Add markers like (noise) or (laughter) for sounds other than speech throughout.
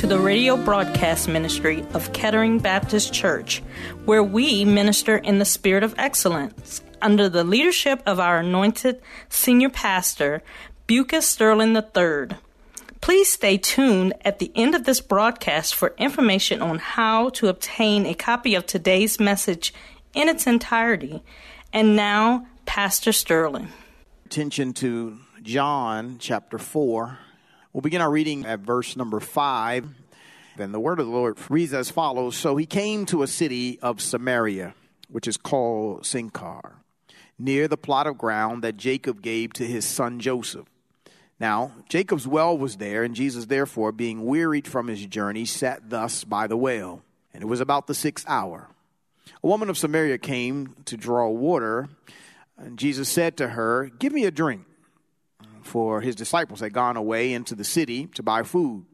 to the radio broadcast ministry of Kettering Baptist Church, where we minister in the spirit of excellence under the leadership of our anointed senior pastor, Bucas Sterling III. Please stay tuned at the end of this broadcast for information on how to obtain a copy of today's message in its entirety. And now, Pastor Sterling. Attention to John chapter 4. We'll begin our reading at verse number 5. Then the word of the Lord reads as follows So he came to a city of Samaria, which is called Sychar, near the plot of ground that Jacob gave to his son Joseph. Now, Jacob's well was there, and Jesus, therefore, being wearied from his journey, sat thus by the well. And it was about the sixth hour. A woman of Samaria came to draw water, and Jesus said to her, Give me a drink for his disciples had gone away into the city to buy food.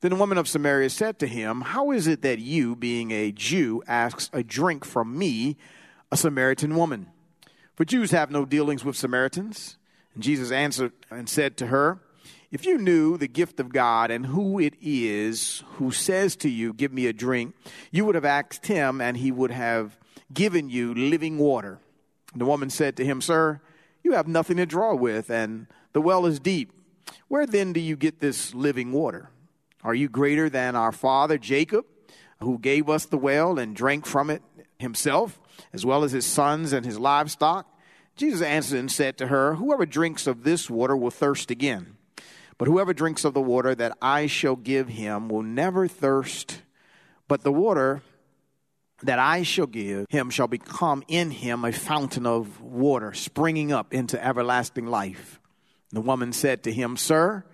Then the woman of Samaria said to him, How is it that you, being a Jew, asks a drink from me, a Samaritan woman? For Jews have no dealings with Samaritans. And Jesus answered and said to her, If you knew the gift of God and who it is who says to you, Give me a drink, you would have asked him, and he would have given you living water. And the woman said to him, Sir, you have nothing to draw with, and the well is deep. Where then do you get this living water? Are you greater than our father Jacob, who gave us the well and drank from it himself, as well as his sons and his livestock? Jesus answered and said to her, Whoever drinks of this water will thirst again. But whoever drinks of the water that I shall give him will never thirst, but the water that I shall give him shall become in him a fountain of water springing up into everlasting life. The woman said to him, Sir,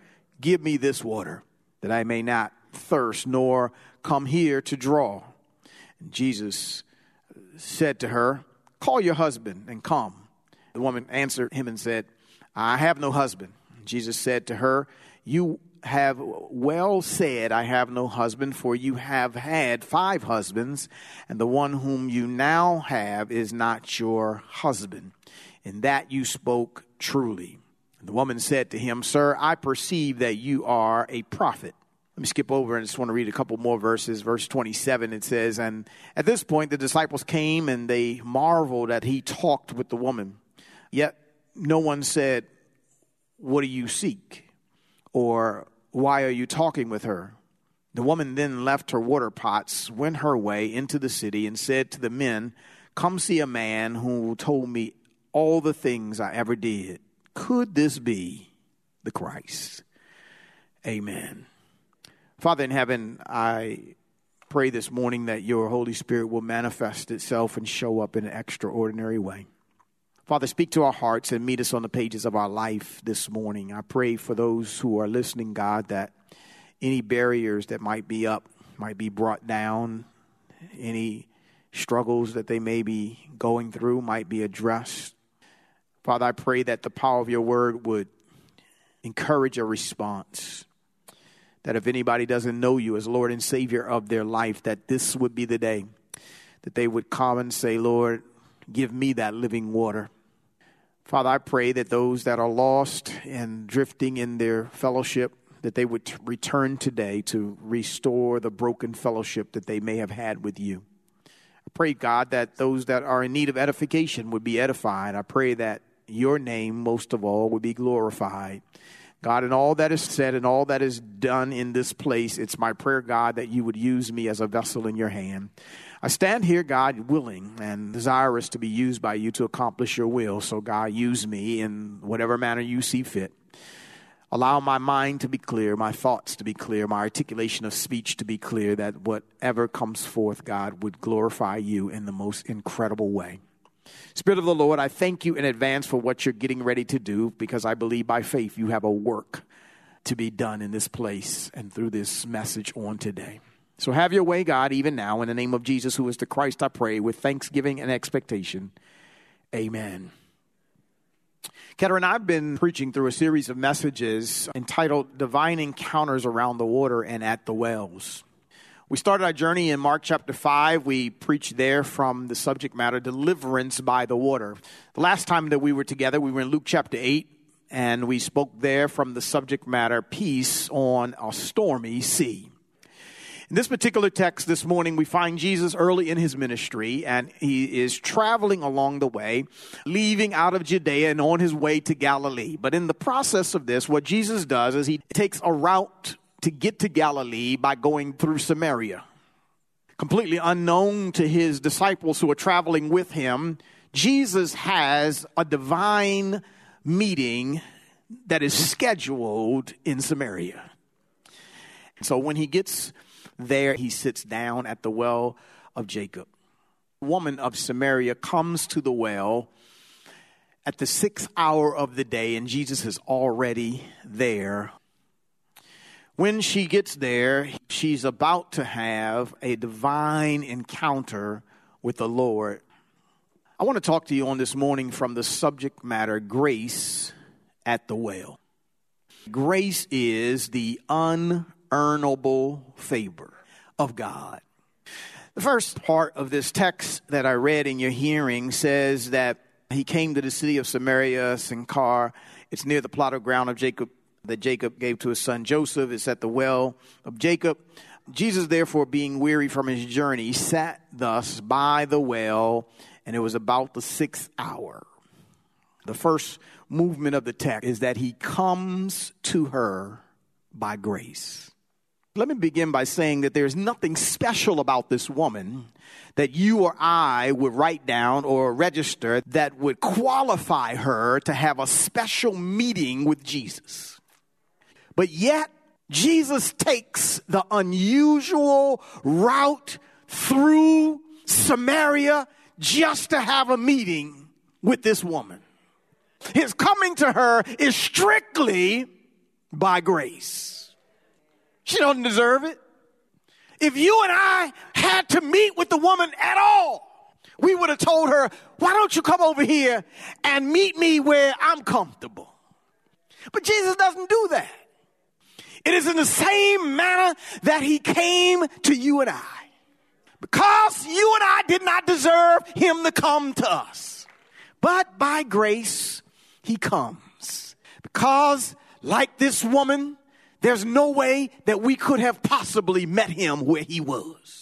give me this water, that I may not thirst, nor come here to draw. And Jesus said to her, Call your husband and come. The woman answered him and said, I have no husband. Jesus said to her, You have well said, I have no husband, for you have had five husbands, and the one whom you now have is not your husband. In that you spoke truly. The woman said to him, Sir, I perceive that you are a prophet. Let me skip over and just want to read a couple more verses. Verse 27, it says, And at this point, the disciples came and they marveled that he talked with the woman. Yet no one said, What do you seek? Or why are you talking with her? The woman then left her water pots, went her way into the city, and said to the men, Come see a man who told me all the things I ever did. Could this be the Christ? Amen. Father in heaven, I pray this morning that your Holy Spirit will manifest itself and show up in an extraordinary way. Father, speak to our hearts and meet us on the pages of our life this morning. I pray for those who are listening, God, that any barriers that might be up might be brought down, any struggles that they may be going through might be addressed. Father, I pray that the power of your word would encourage a response. That if anybody doesn't know you as Lord and Savior of their life, that this would be the day that they would come and say, Lord, give me that living water. Father, I pray that those that are lost and drifting in their fellowship, that they would return today to restore the broken fellowship that they may have had with you. I pray, God, that those that are in need of edification would be edified. I pray that your name, most of all, would be glorified. God, in all that is said and all that is done in this place, it's my prayer, God, that you would use me as a vessel in your hand. I stand here, God, willing and desirous to be used by you to accomplish your will. So, God, use me in whatever manner you see fit. Allow my mind to be clear, my thoughts to be clear, my articulation of speech to be clear, that whatever comes forth, God, would glorify you in the most incredible way. Spirit of the Lord, I thank you in advance for what you're getting ready to do because I believe by faith you have a work to be done in this place and through this message on today. So have your way, God, even now, in the name of Jesus, who is the Christ, I pray, with thanksgiving and expectation. Amen. Kettering, I've been preaching through a series of messages entitled Divine Encounters Around the Water and at the Wells. We started our journey in Mark chapter 5. We preached there from the subject matter, deliverance by the water. The last time that we were together, we were in Luke chapter 8, and we spoke there from the subject matter, peace on a stormy sea. In this particular text this morning, we find Jesus early in his ministry, and he is traveling along the way, leaving out of Judea and on his way to Galilee. But in the process of this, what Jesus does is he takes a route to get to Galilee by going through Samaria. Completely unknown to his disciples who are traveling with him, Jesus has a divine meeting that is scheduled in Samaria. So when he gets there, he sits down at the well of Jacob. Woman of Samaria comes to the well at the sixth hour of the day, and Jesus is already there. When she gets there, she's about to have a divine encounter with the Lord. I want to talk to you on this morning from the subject matter grace at the well. Grace is the un unearnable favor of God. The first part of this text that I read in your hearing says that he came to the city of Samaria, Sychar. It's near the plot of ground of Jacob that Jacob gave to his son Joseph. It's at the well of Jacob. Jesus, therefore, being weary from his journey, sat thus by the well, and it was about the sixth hour. The first movement of the text is that he comes to her by grace. Let me begin by saying that there's nothing special about this woman that you or I would write down or register that would qualify her to have a special meeting with Jesus. But yet, Jesus takes the unusual route through Samaria just to have a meeting with this woman. His coming to her is strictly by grace. She doesn't deserve it. If you and I had to meet with the woman at all, we would have told her, why don't you come over here and meet me where I'm comfortable? But Jesus doesn't do that. It is in the same manner that he came to you and I. Because you and I did not deserve him to come to us. But by grace, he comes. Because, like this woman, there's no way that we could have possibly met him where he was.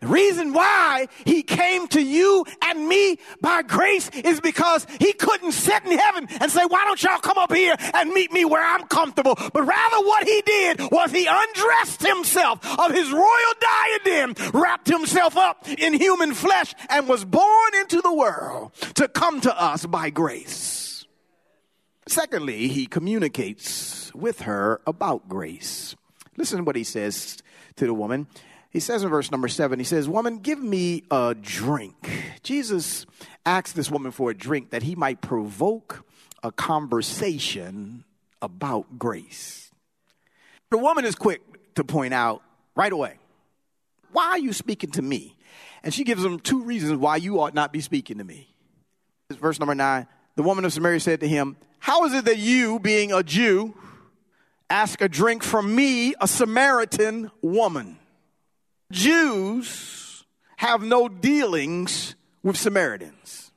The reason why he came to you and me by grace is because he couldn't sit in heaven and say, why don't y'all come up here and meet me where I'm comfortable? But rather what he did was he undressed himself of his royal diadem, wrapped himself up in human flesh and was born into the world to come to us by grace. Secondly, he communicates with her about grace. Listen to what he says to the woman. He says in verse number seven, he says, Woman, give me a drink. Jesus asked this woman for a drink that he might provoke a conversation about grace. The woman is quick to point out right away, Why are you speaking to me? And she gives him two reasons why you ought not be speaking to me. Verse number nine The woman of Samaria said to him, How is it that you, being a Jew, ask a drink from me, a Samaritan woman. Jews have no dealings with Samaritans.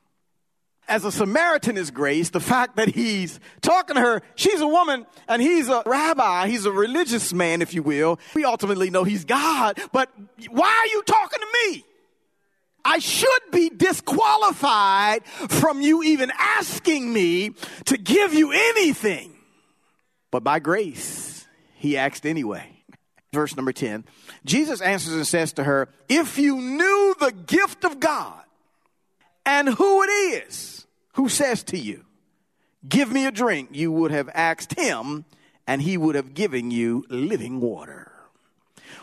As a Samaritan is grace, the fact that he's talking to her, she's a woman and he's a rabbi, he's a religious man, if you will. We ultimately know he's God, but why are you talking to me? I should be disqualified from you even asking me to give you anything. But by grace, he asked anyway. (laughs) Verse number 10 Jesus answers and says to her, If you knew the gift of God and who it is who says to you, Give me a drink, you would have asked him, and he would have given you living water.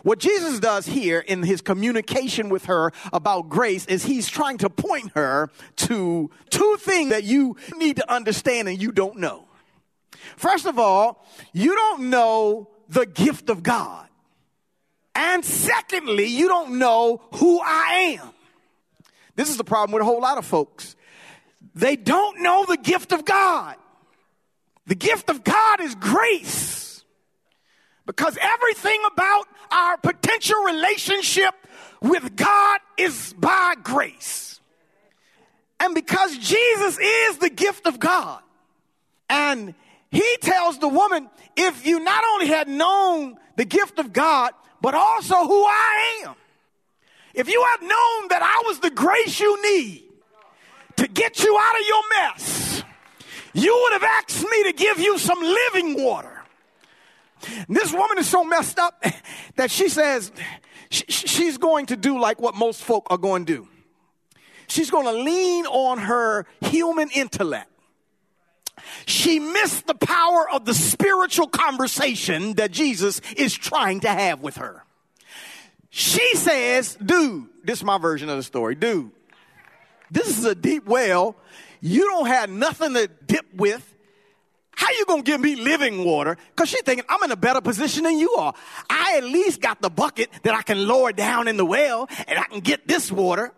What Jesus does here in his communication with her about grace is he's trying to point her to two things that you need to understand and you don't know. First of all, you don't know the gift of God. And secondly, you don't know who I am. This is the problem with a whole lot of folks. They don't know the gift of God. The gift of God is grace. Because everything about our potential relationship with God is by grace. And because Jesus is the gift of God, and he tells the woman, if you not only had known the gift of God, but also who I am. If you had known that I was the grace you need to get you out of your mess, you would have asked me to give you some living water. This woman is so messed up (laughs) that she says she's going to do like what most folk are going to do. She's going to lean on her human intellect. She missed the power of the spiritual conversation that Jesus is trying to have with her. She says, dude, this is my version of the story. Dude, this is a deep well. You don't have nothing to dip with. How you gonna give me living water? Cause she's thinking I'm in a better position than you are. I at least got the bucket that I can lower down in the well and I can get this water.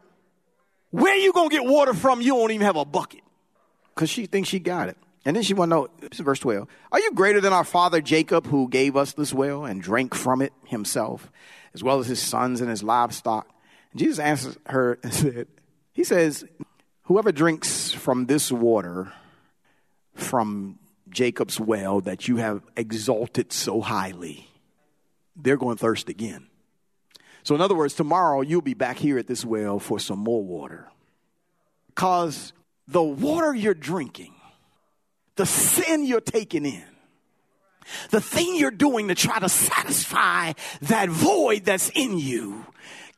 Where you gonna get water from? You don't even have a bucket. Cause she thinks she got it. And then she want to know, this is verse 12. Are you greater than our father Jacob, who gave us this well and drank from it himself, as well as his sons and his livestock? And Jesus answers her (laughs) and said, He says, Whoever drinks from this water, from Jacob's well that you have exalted so highly, they're going to thirst again. So, in other words, tomorrow you'll be back here at this well for some more water. Because the water you're drinking the sin you're taking in, the thing you're doing to try to satisfy that void that's in you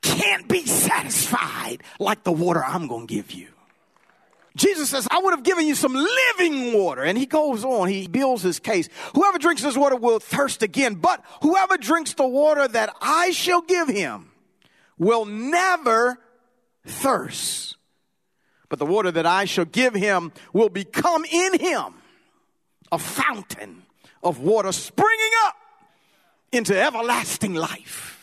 can't be satisfied like the water I'm going to give you. Jesus says, I would have given you some living water. And he goes on, he builds his case. Whoever drinks this water will thirst again, but whoever drinks the water that I shall give him will never thirst. But the water that I shall give him will become in him a fountain of water springing up into everlasting life.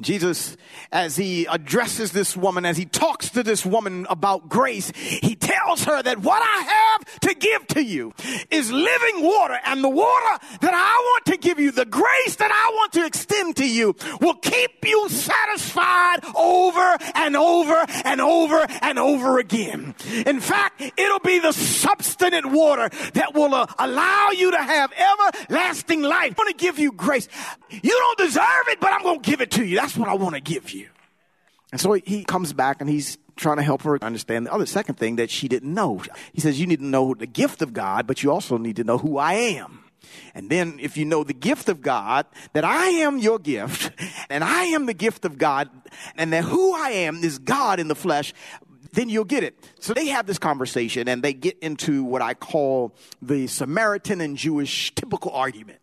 Jesus, as he addresses this woman, as he talks to this woman about grace, he tells her that what I have to give to you is living water, and the water that I want to give you, the grace that I want to extend to you, will keep you satisfied over and over and over and over again. In fact, it'll be the substantive water that will uh, allow you to have everlasting life. I'm going to give you grace. You don't deserve it, but I'm going to give it to you. That's what I want to give you. And so he comes back and he's trying to help her understand the other second thing that she didn't know. He says, You need to know the gift of God, but you also need to know who I am. And then if you know the gift of God, that I am your gift, and I am the gift of God, and that who I am is God in the flesh, then you'll get it. So they have this conversation and they get into what I call the Samaritan and Jewish typical argument.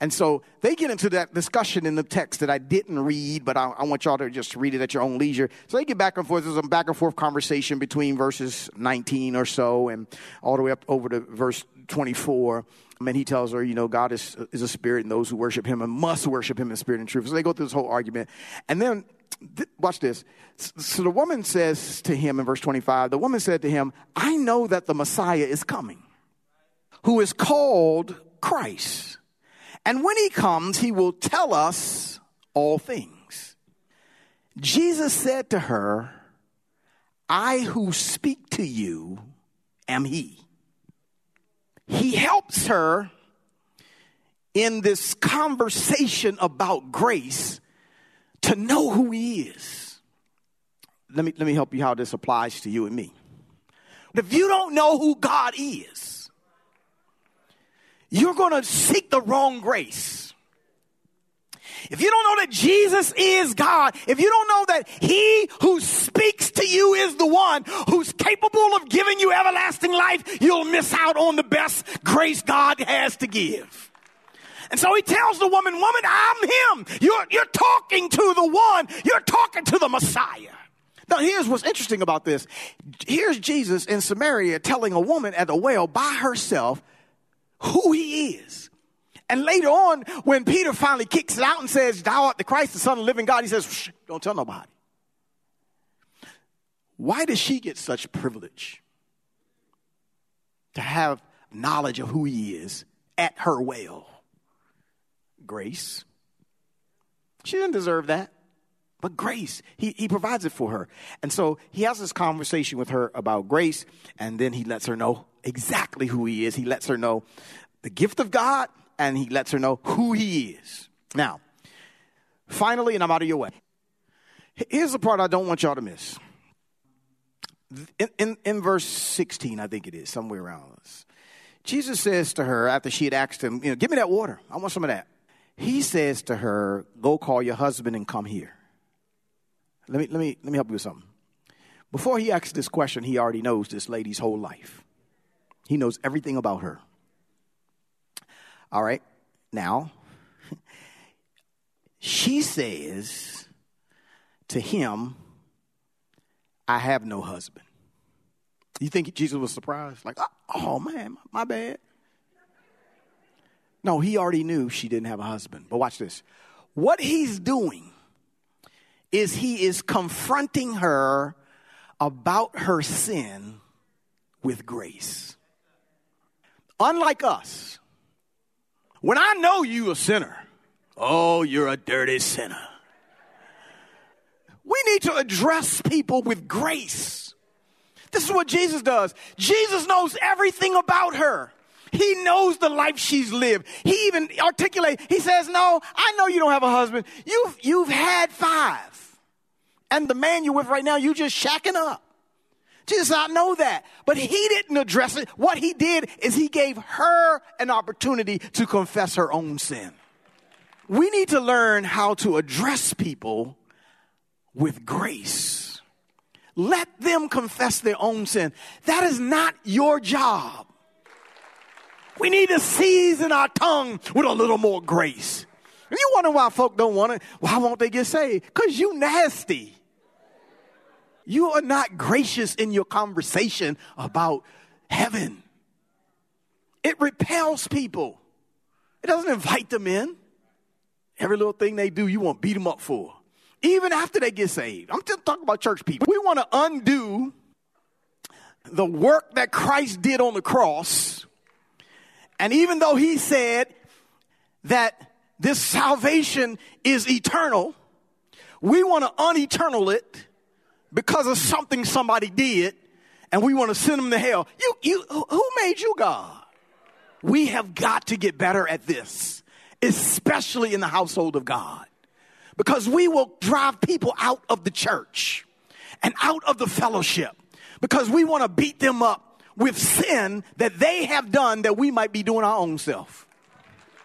And so they get into that discussion in the text that I didn't read, but I, I, want y'all to just read it at your own leisure. So they get back and forth. There's a back and forth conversation between verses 19 or so and all the way up over to verse 24. And then he tells her, you know, God is, is a spirit, and those who worship him and must worship him in spirit and truth. So they go through this whole argument. And then, th- watch this. So the woman says to him in verse 25, the woman said to him, I know that the Messiah is coming, who is called Christ. And when he comes, he will tell us all things. Jesus said to her, I who speak to you am he. He helps her in this conversation about grace to know who he is. Let me, let me help you how this applies to you and me. If you don't know who God is, you're going to seek the wrong grace. If you don't know that Jesus is God, if you don't know that He who speaks to you is the one who's capable of giving you everlasting life, you'll miss out on the best grace God has to give. And so he tells the woman, Woman, I'm him. You're, you're talking to the one, you're talking to the Messiah. Now, here's what's interesting about this. Here's Jesus in Samaria telling a woman at the well by herself who he is. And later on, when Peter finally kicks it out and says, Thou art the Christ, the Son of the living God, he says, Don't tell nobody. Why does she get such privilege to have knowledge of who he is at her well? Grace. She didn't deserve that. But grace, he, he provides it for her. And so he has this conversation with her about grace, and then he lets her know exactly who he is. He lets her know the gift of God, and he lets her know who he is. Now, finally, and I'm out of your way. Here's the part I don't want y'all to miss. In, in, in verse 16, I think it is, somewhere around this. Jesus says to her, after she had asked him, you know, give me that water. I want some of that. He says to her, go call your husband and come here. Let me, let me, let me help you with something. Before he asks this question, he already knows this lady's whole life. He knows everything about her. All right. Now, (laughs) she says to him, I have no husband. You think Jesus was surprised? Like, oh, oh man, my bad. No, he already knew she didn't have a husband. But watch this. What he's doing is he is confronting her about her sin with grace. Unlike us, when I know you a sinner, oh, you're a dirty sinner. We need to address people with grace. This is what Jesus does. Jesus knows everything about her. He knows the life she's lived. He even articulates, he says, No, I know you don't have a husband. You've, you've had five. And the man you're with right now, you just shacking up. Jesus, I know that. But he didn't address it. What he did is he gave her an opportunity to confess her own sin. We need to learn how to address people with grace. Let them confess their own sin. That is not your job. We need to season our tongue with a little more grace. And you wonder why folk don't want it. Why won't they get saved? Because you nasty. You are not gracious in your conversation about heaven. It repels people. It doesn't invite them in. Every little thing they do, you want to beat them up for even after they get saved. I'm just talking about church people. We want to undo the work that Christ did on the cross. And even though he said that this salvation is eternal, we want to uneternal it because of something somebody did and we want to send them to hell. You, you, who made you God? We have got to get better at this, especially in the household of God because we will drive people out of the church and out of the fellowship because we want to beat them up with sin that they have done that we might be doing our own self.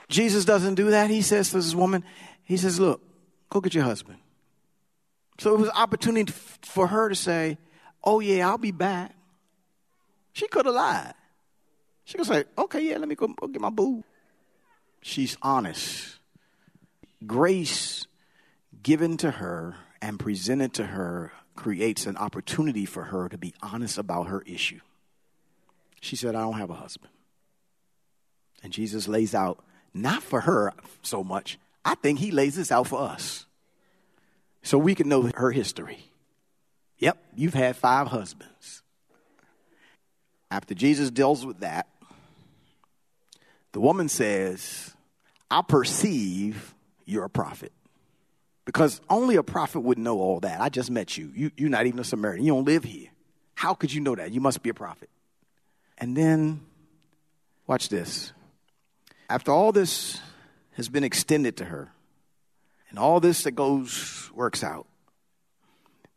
Jesus doesn't do that. He says to this woman, He says, Look, go get your husband. So it was opportunity for her to say, Oh, yeah, I'll be back. She could have lied. She could say, Okay, yeah, let me go, go get my boo. She's honest. Grace given to her and presented to her creates an opportunity for her to be honest about her issue. She said, I don't have a husband. And Jesus lays out, not for her so much, I think he lays this out for us. So we can know her history. Yep, you've had five husbands. After Jesus deals with that, the woman says, I perceive you're a prophet. Because only a prophet would know all that. I just met you. you. You're not even a Samaritan. You don't live here. How could you know that? You must be a prophet. And then, watch this. After all this has been extended to her, and all this that goes works out,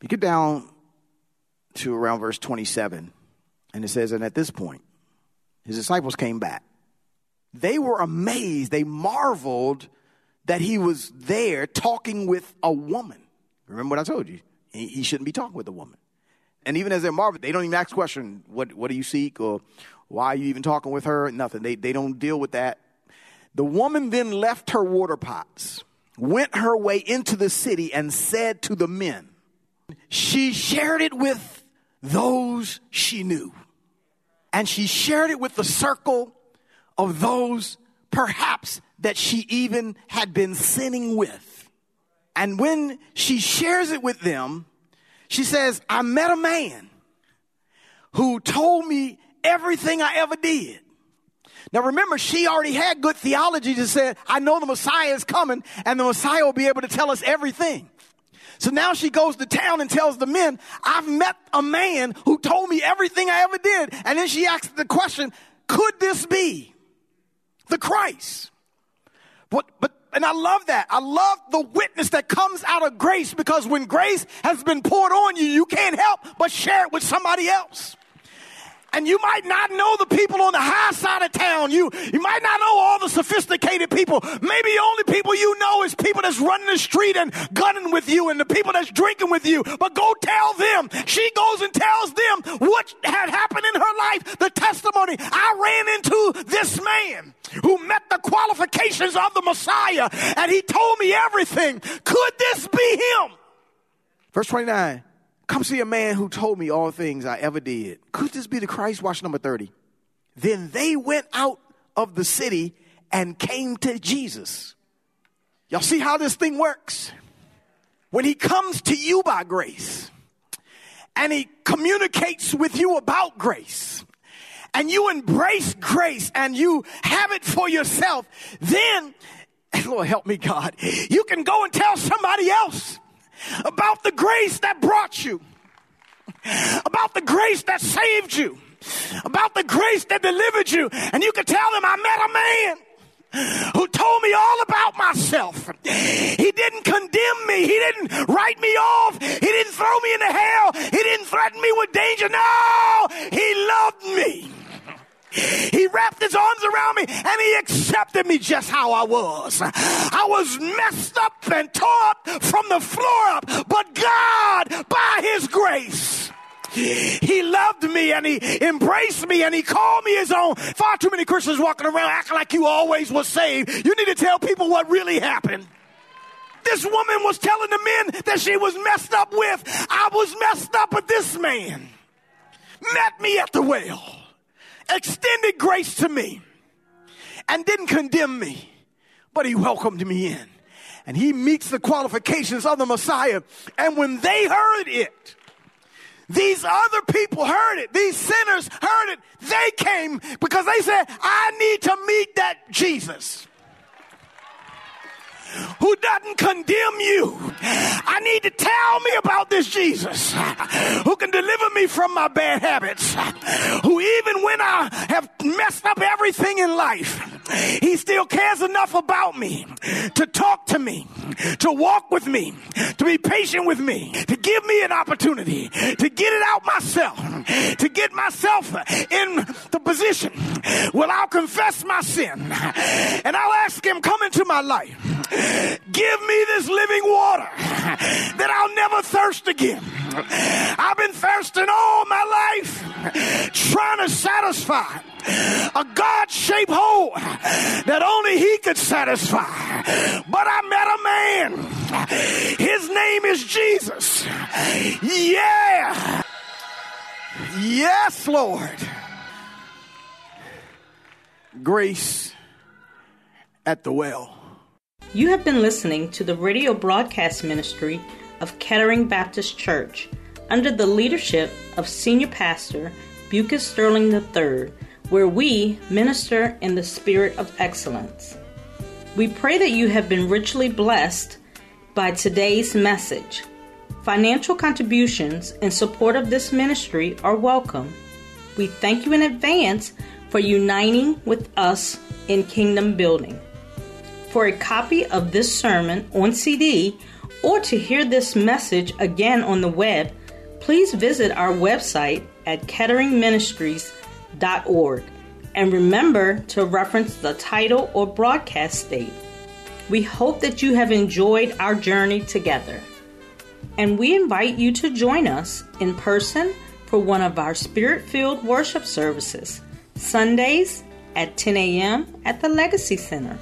you get down to around verse 27, and it says, And at this point, his disciples came back. They were amazed, they marveled that he was there talking with a woman. Remember what I told you? He, shouldn't be talking with a woman. And even as they're they don't even ask question, what, what do you seek? Or why are you even talking with her? Nothing. They, they don't deal with that. The woman then left her water pots, went her way into the city, and said to the men, She shared it with those she knew. And she shared it with the circle of those perhaps that she even had been sinning with. And when she shares it with them, she says, I met a man who told me everything I ever did. Now remember, she already had good theology to say, I know the Messiah is coming and the Messiah will be able to tell us everything. So now she goes to town and tells the men, I've met a man who told me everything I ever did. And then she asks the question, could this be the Christ? But, but, and I love that. I love the witness that comes out of grace because when grace has been poured on you, you can't help but share it with somebody else. And you might not know the people on the high side of town. You, you might not know all the sophisticated people. Maybe the only people you know is people that's running the street and gunning with you and the people that's drinking with you. But go tell them. She goes and tells them what had happened in her life, the testimony. I ran into this man who met the qualifications of the Messiah and he told me everything. Could this be him? Verse 29. Come see a man who told me all things I ever did. Could this be the Christ? Watch number 30. Then they went out of the city and came to Jesus. Y'all see how this thing works? When he comes to you by grace and he communicates with you about grace and you embrace grace and you have it for yourself, then, (laughs) Lord help me God, you can go and tell somebody else about the grace that brought you, about the grace that saved you, about the grace that delivered you. And you can tell them, I met a man who told me all about myself. He didn't condemn me. He didn't write me off. He didn't throw me into hell. He didn't threaten me with danger. No, he loved me. He wrapped his arms around me and he accepted me just how I was. I was messed up and tore up from the floor up, but God, by his grace, he loved me and he embraced me and he called me his own. Far too many Christians walking around acting like you always was saved. You need to tell people what really happened. This woman was telling the men that she was messed up with. I was messed up with this man. Met me at the well extended grace to me and didn't condemn me, but he welcomed me in. And he meets the qualifications of the Messiah. And when they heard it, these other people heard it. These sinners heard it. They came because they said, I need to meet that Jesus who doesn't condemn you. I need to tell me about this Jesus who can deliver me from my bad habits, who even when I have messed up everything in life, he still cares enough about me to talk to me, to walk with me, to be patient with me, to give me an opportunity to get it out myself, to get myself in the position where I'll confess my sin and I'll ask him, come into my life. Give me this living water that I'll never thirst again. I've been thirsting all my life trying to satisfy a God shaped hole that only He could satisfy. But I met a man. His name is Jesus. Yeah. Yes, Lord. Grace at the well. You have been listening to the radio broadcast ministry of Kettering Baptist Church under the leadership of Senior Pastor Bucus Sterling III, where we minister in the spirit of excellence. We pray that you have been richly blessed by today's message. Financial contributions in support of this ministry are welcome. We thank you in advance for uniting with us in kingdom building. For a copy of this sermon on CD or to hear this message again on the web, please visit our website at ketteringministries.org and remember to reference the title or broadcast date. We hope that you have enjoyed our journey together. And we invite you to join us in person for one of our spirit filled worship services, Sundays at 10 a.m. at the Legacy Center,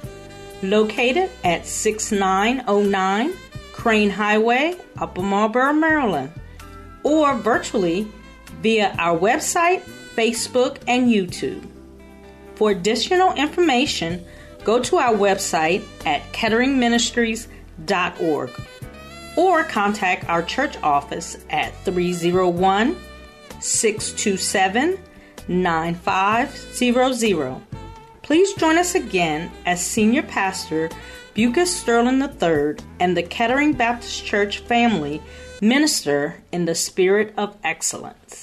located at 6909 Crane Highway, Upper Marlboro, Maryland, or virtually via our website, Facebook, and YouTube. For additional information, go to our website at ketteringministries.org or contact our church office at 301 627 9500. Please join us again as Senior Pastor Bucas Sterling III and the Kettering Baptist Church family minister in the spirit of excellence.